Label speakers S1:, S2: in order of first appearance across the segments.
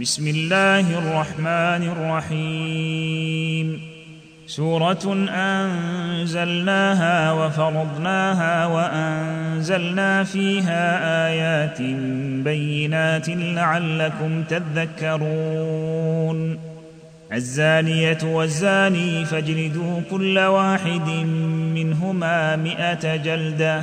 S1: بسم الله الرحمن الرحيم. سورة أنزلناها وفرضناها وأنزلنا فيها آيات بينات لعلكم تذكرون. الزانية والزاني فاجلدوا كل واحد منهما مائه جلدة.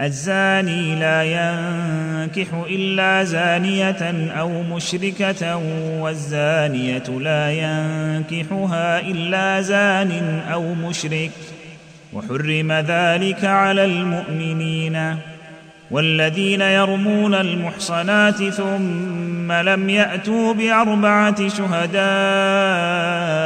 S1: الزاني لا ينكح إلا زانية أو مشركة والزانية لا ينكحها إلا زان أو مشرك. وحرم ذلك على المؤمنين والذين يرمون المحصنات ثم لم يأتوا بأربعة شهداء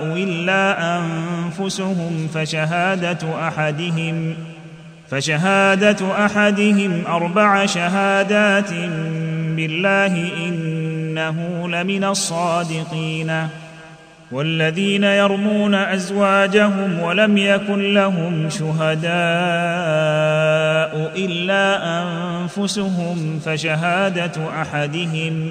S1: إلا أنفسهم فشهادة أحدهم فشهادة أحدهم أربع شهادات بالله إنه لمن الصادقين. والذين يرمون أزواجهم ولم يكن لهم شهداء إلا أنفسهم فشهادة أحدهم.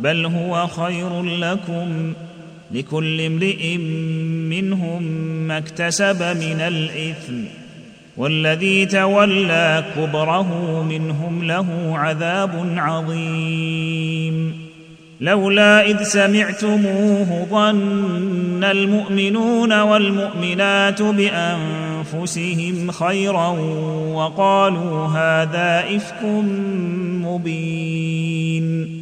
S1: بل هو خير لكم لكل امرئ منهم ما اكتسب من الإثم والذي تولى كبره منهم له عذاب عظيم. لولا إذ سمعتموه ظن المؤمنون والمؤمنات بأنفسهم خيرا وقالوا هذا إفك مبين.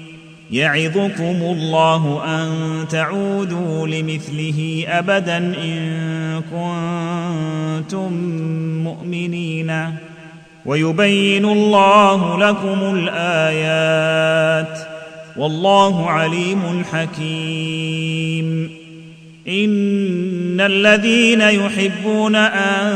S1: يعظكم الله أن تعودوا لمثله أبدا إن كنتم مؤمنين. ويبين الله لكم الآيات. والله عليم حكيم. إن الذين يحبون أن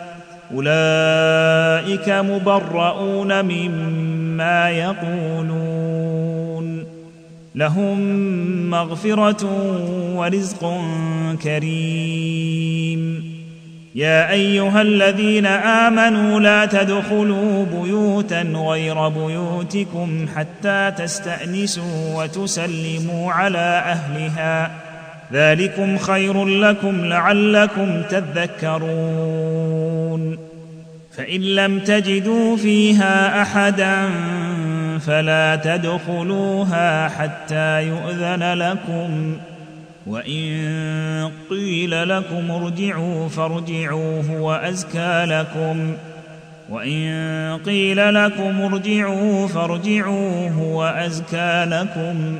S1: أولئك مبرؤون مما يقولون. لهم مغفرة ورزق كريم. يا أيها الذين آمنوا لا تدخلوا بيوتا غير بيوتكم حتى تستأنسوا وتسلموا على أهلها. ذلكم خير لكم لعلكم تذكرون. فإن لم تجدوا فيها أحدا فلا تدخلوها حتى يؤذن لكم. وإن قيل لكم ارجعوا فارجعوا هو أزكى لكم. وإن قيل لكم ارجعوا فارجعوا هو أزكى لكم.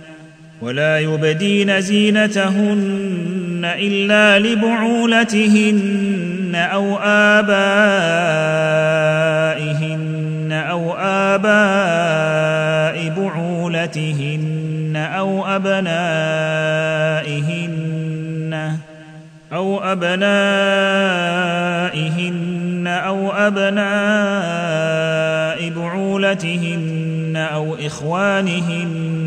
S1: ولا يبدين زينتهن إلا لبعولتهن أو آبائهن أو آباء بعولتهن أو أبنائهن أو أبنائهن أو أبناء بعولتهن أو إخوانهن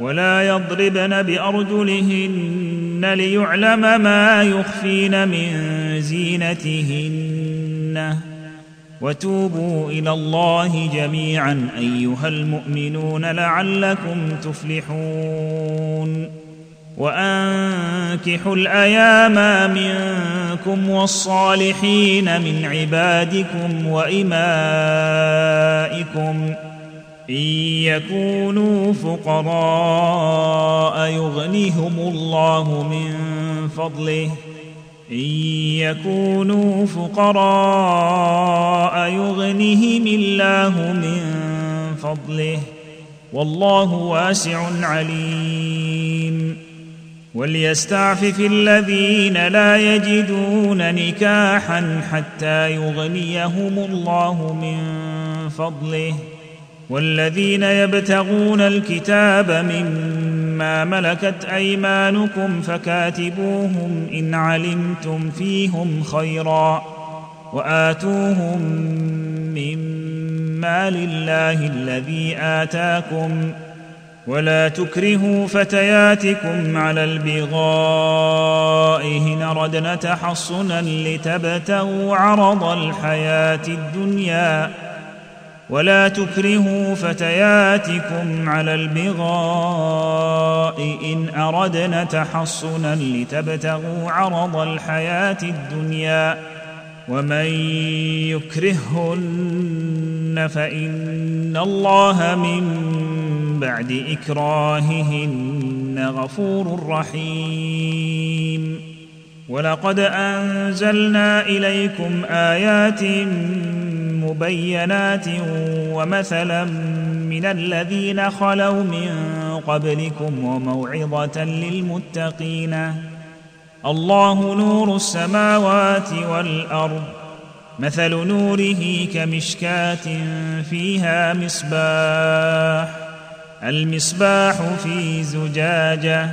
S1: ولا يضربن بأرجلهن ليعلم ما يخفين من زينتهن. وتوبوا إلى الله جميعا أيها المؤمنون لعلكم تفلحون. وأنكحوا الأيام منكم والصالحين من عبادكم وإمائكم. إن يكونوا فقراء يغنيهم الله من فضله. إن يكونوا فقراء يغنهم الله من فضله. والله واسع عليم. وليستعفف الذين لا يجدون نكاحا حتى يغنيهم الله من فضله. والذين يبتغون الكتاب مما ملكت أيمانكم فكاتبوهم إن علمتم فيهم خيرا وآتوهم مما لله الذي آتاكم ولا تكرهوا فتياتكم على البغاء إن ردنا تحصنا لتبتغوا عرض الحياة الدنيا ولا تكرهوا فتياتكم على البغاء إن أردنا تحصنا لتبتغوا عرض الحياة الدنيا ومن يكرههن فإن الله من بعد إكراههن غفور رحيم. ولقد أنزلنا إليكم آيات مبينات ومثلا من الذين خلوا من قبلكم وموعظة للمتقين. الله نور السماوات والأرض مثل نوره كمشكاة فيها مصباح المصباح في زجاجة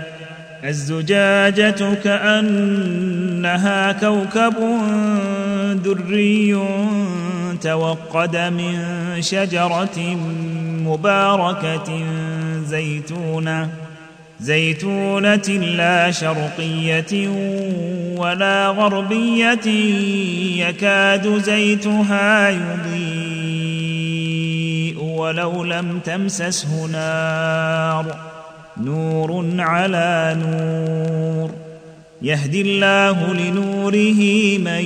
S1: الزجاجة كأنها كوكب دري توقد من شجرة مباركة زيتونة زيتونة لا شرقية ولا غربية يكاد زيتها يضيء ولو لم تمسسه نار. نور على نور يهدي الله لنوره من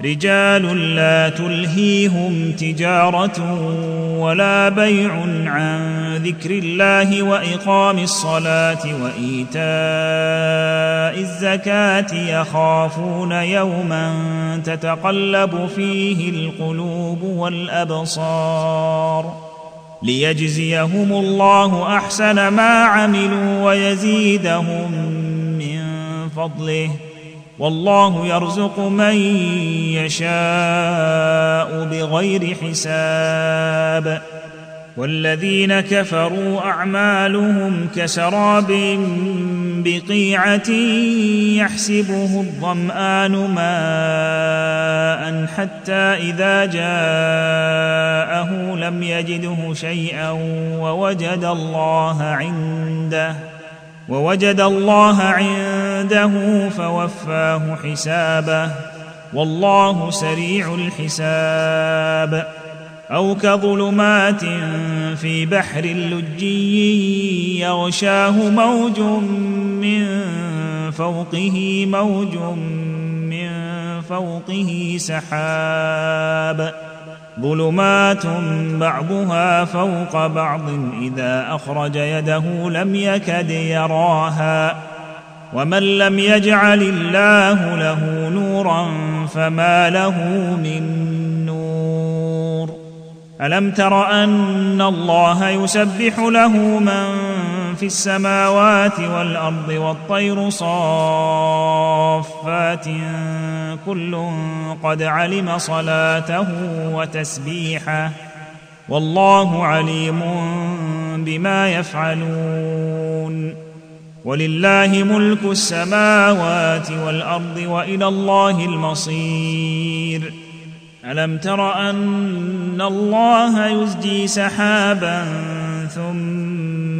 S1: رجال لا تلهيهم تجارة ولا بيع عن ذكر الله وإقام الصلاة وإيتاء الزكاة يخافون يوما تتقلب فيه القلوب والأبصار ليجزيهم الله أحسن ما عملوا ويزيدهم من فضله والله يرزق من يشاء بغير حساب. والذين كفروا أعمالهم كسراب بقيعة يحسبه الظمآن ماء حتى إذا جاءه لم يجده شيئا ووجد الله عنده. ووجد الله عنده فوفاه حسابه. والله سريع الحساب. أو كظلمات في بحر لجي يغشاه موج من فوقه موج من فوقه سحاب. ظلمات بعضها فوق بعض إذا أخرج يده لم يكد يراها ومن لم يجعل الله له نورا فما له من نور. ألم تر أن الله يسبح له من في السماوات والأرض والطير صافات كل قد علم صلاته وتسبيحه والله عليم بما يفعلون ولله ملك السماوات والأرض وإلى الله المصير. ألم تر أن الله يزجي سحابا ثم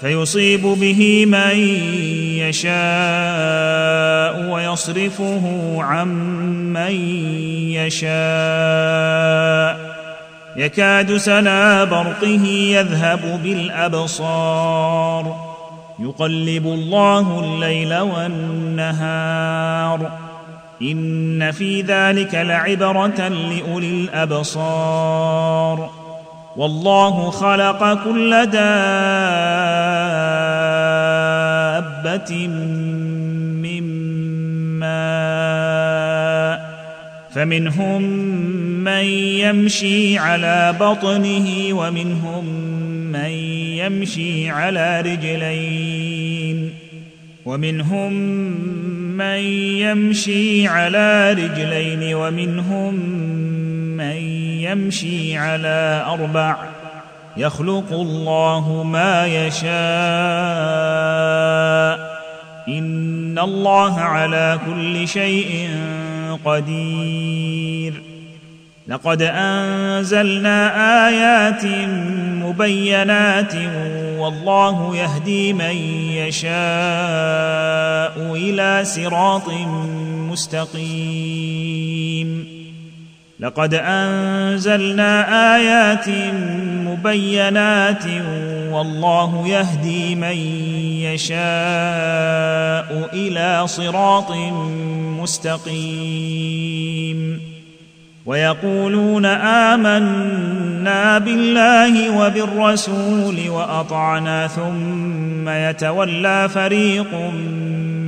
S1: فيصيب به من يشاء ويصرفه عن من يشاء. يكاد سنا برقه يذهب بالأبصار. يقلب الله الليل والنهار. إن في ذلك لعبرة لأولي الأبصار. والله خلق كل دابة من ماء فمنهم من يمشي على بطنه ومنهم من يمشي على رجلين ومنهم من يمشي على رجلين ومنهم من يمشي على أربع يخلق الله ما يشاء ان الله على كل شيء قدير. لقد انزلنا ايات مبينات والله يهدي من يشاء إلى صراط مستقيم. لقد أنزلنا آيات مبينات والله يهدي من يشاء إلى صراط مستقيم ويقولون آمنا بالله وبالرسول وأطعنا ثم يتولى فريق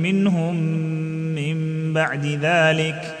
S1: منهم من بعد ذلك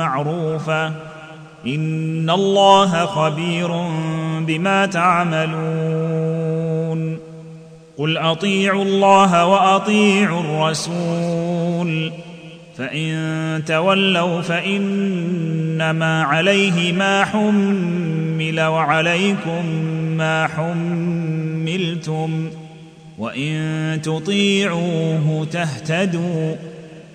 S1: معروفة. إن الله خبير بما تعملون. قل أطيعوا الله وأطيعوا الرسول. فإن تولوا فإنما عليه ما حمل وعليكم ما حملتم. وإن تطيعوه تهتدوا.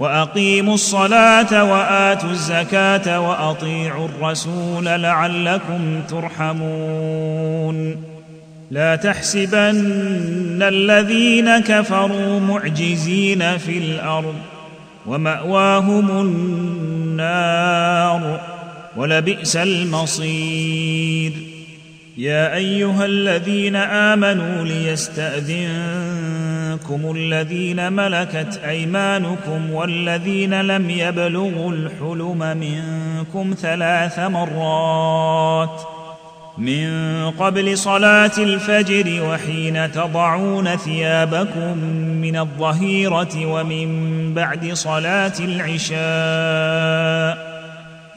S1: وأقيموا الصلاة وآتوا الزكاة وأطيعوا الرسول لعلكم ترحمون. لا تحسبن الذين كفروا معجزين في الأرض ومأواهم النار ولبئس المصير. يا أيها الذين آمنوا ليستاذنكم الذين ملكت أيمانكم والذين لم يبلغوا الحلم منكم ثلاث مرات من قبل صلاة الفجر وحين تضعون ثيابكم من الظهيرة ومن بعد صلاة العشاء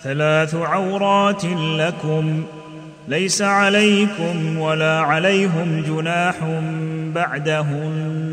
S1: ثلاث عورات لكم ليس عليكم ولا عليهم جناح بعدهن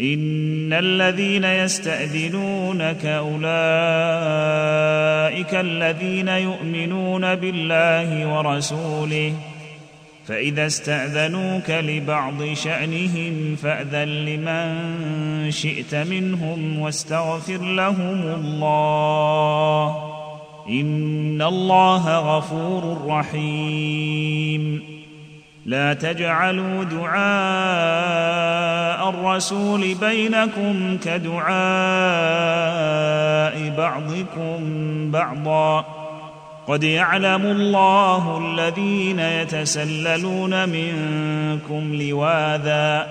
S1: إن الذين يستأذنونك أولئك الذين يؤمنون بالله ورسوله فإذا استأذنوك لبعض شأنهم فأذن لمن شئت منهم واستغفر لهم الله. إن الله غفور رحيم. لا تجعلوا دعاء الرسول بينكم كدعاء بعضكم بعضا. قد يعلم الله الذين يتسللون منكم لواذا.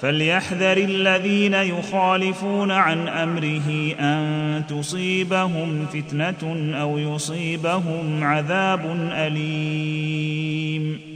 S1: فليحذر الذين يخالفون عن أمره أن تصيبهم فتنة أو يصيبهم عذاب أليم.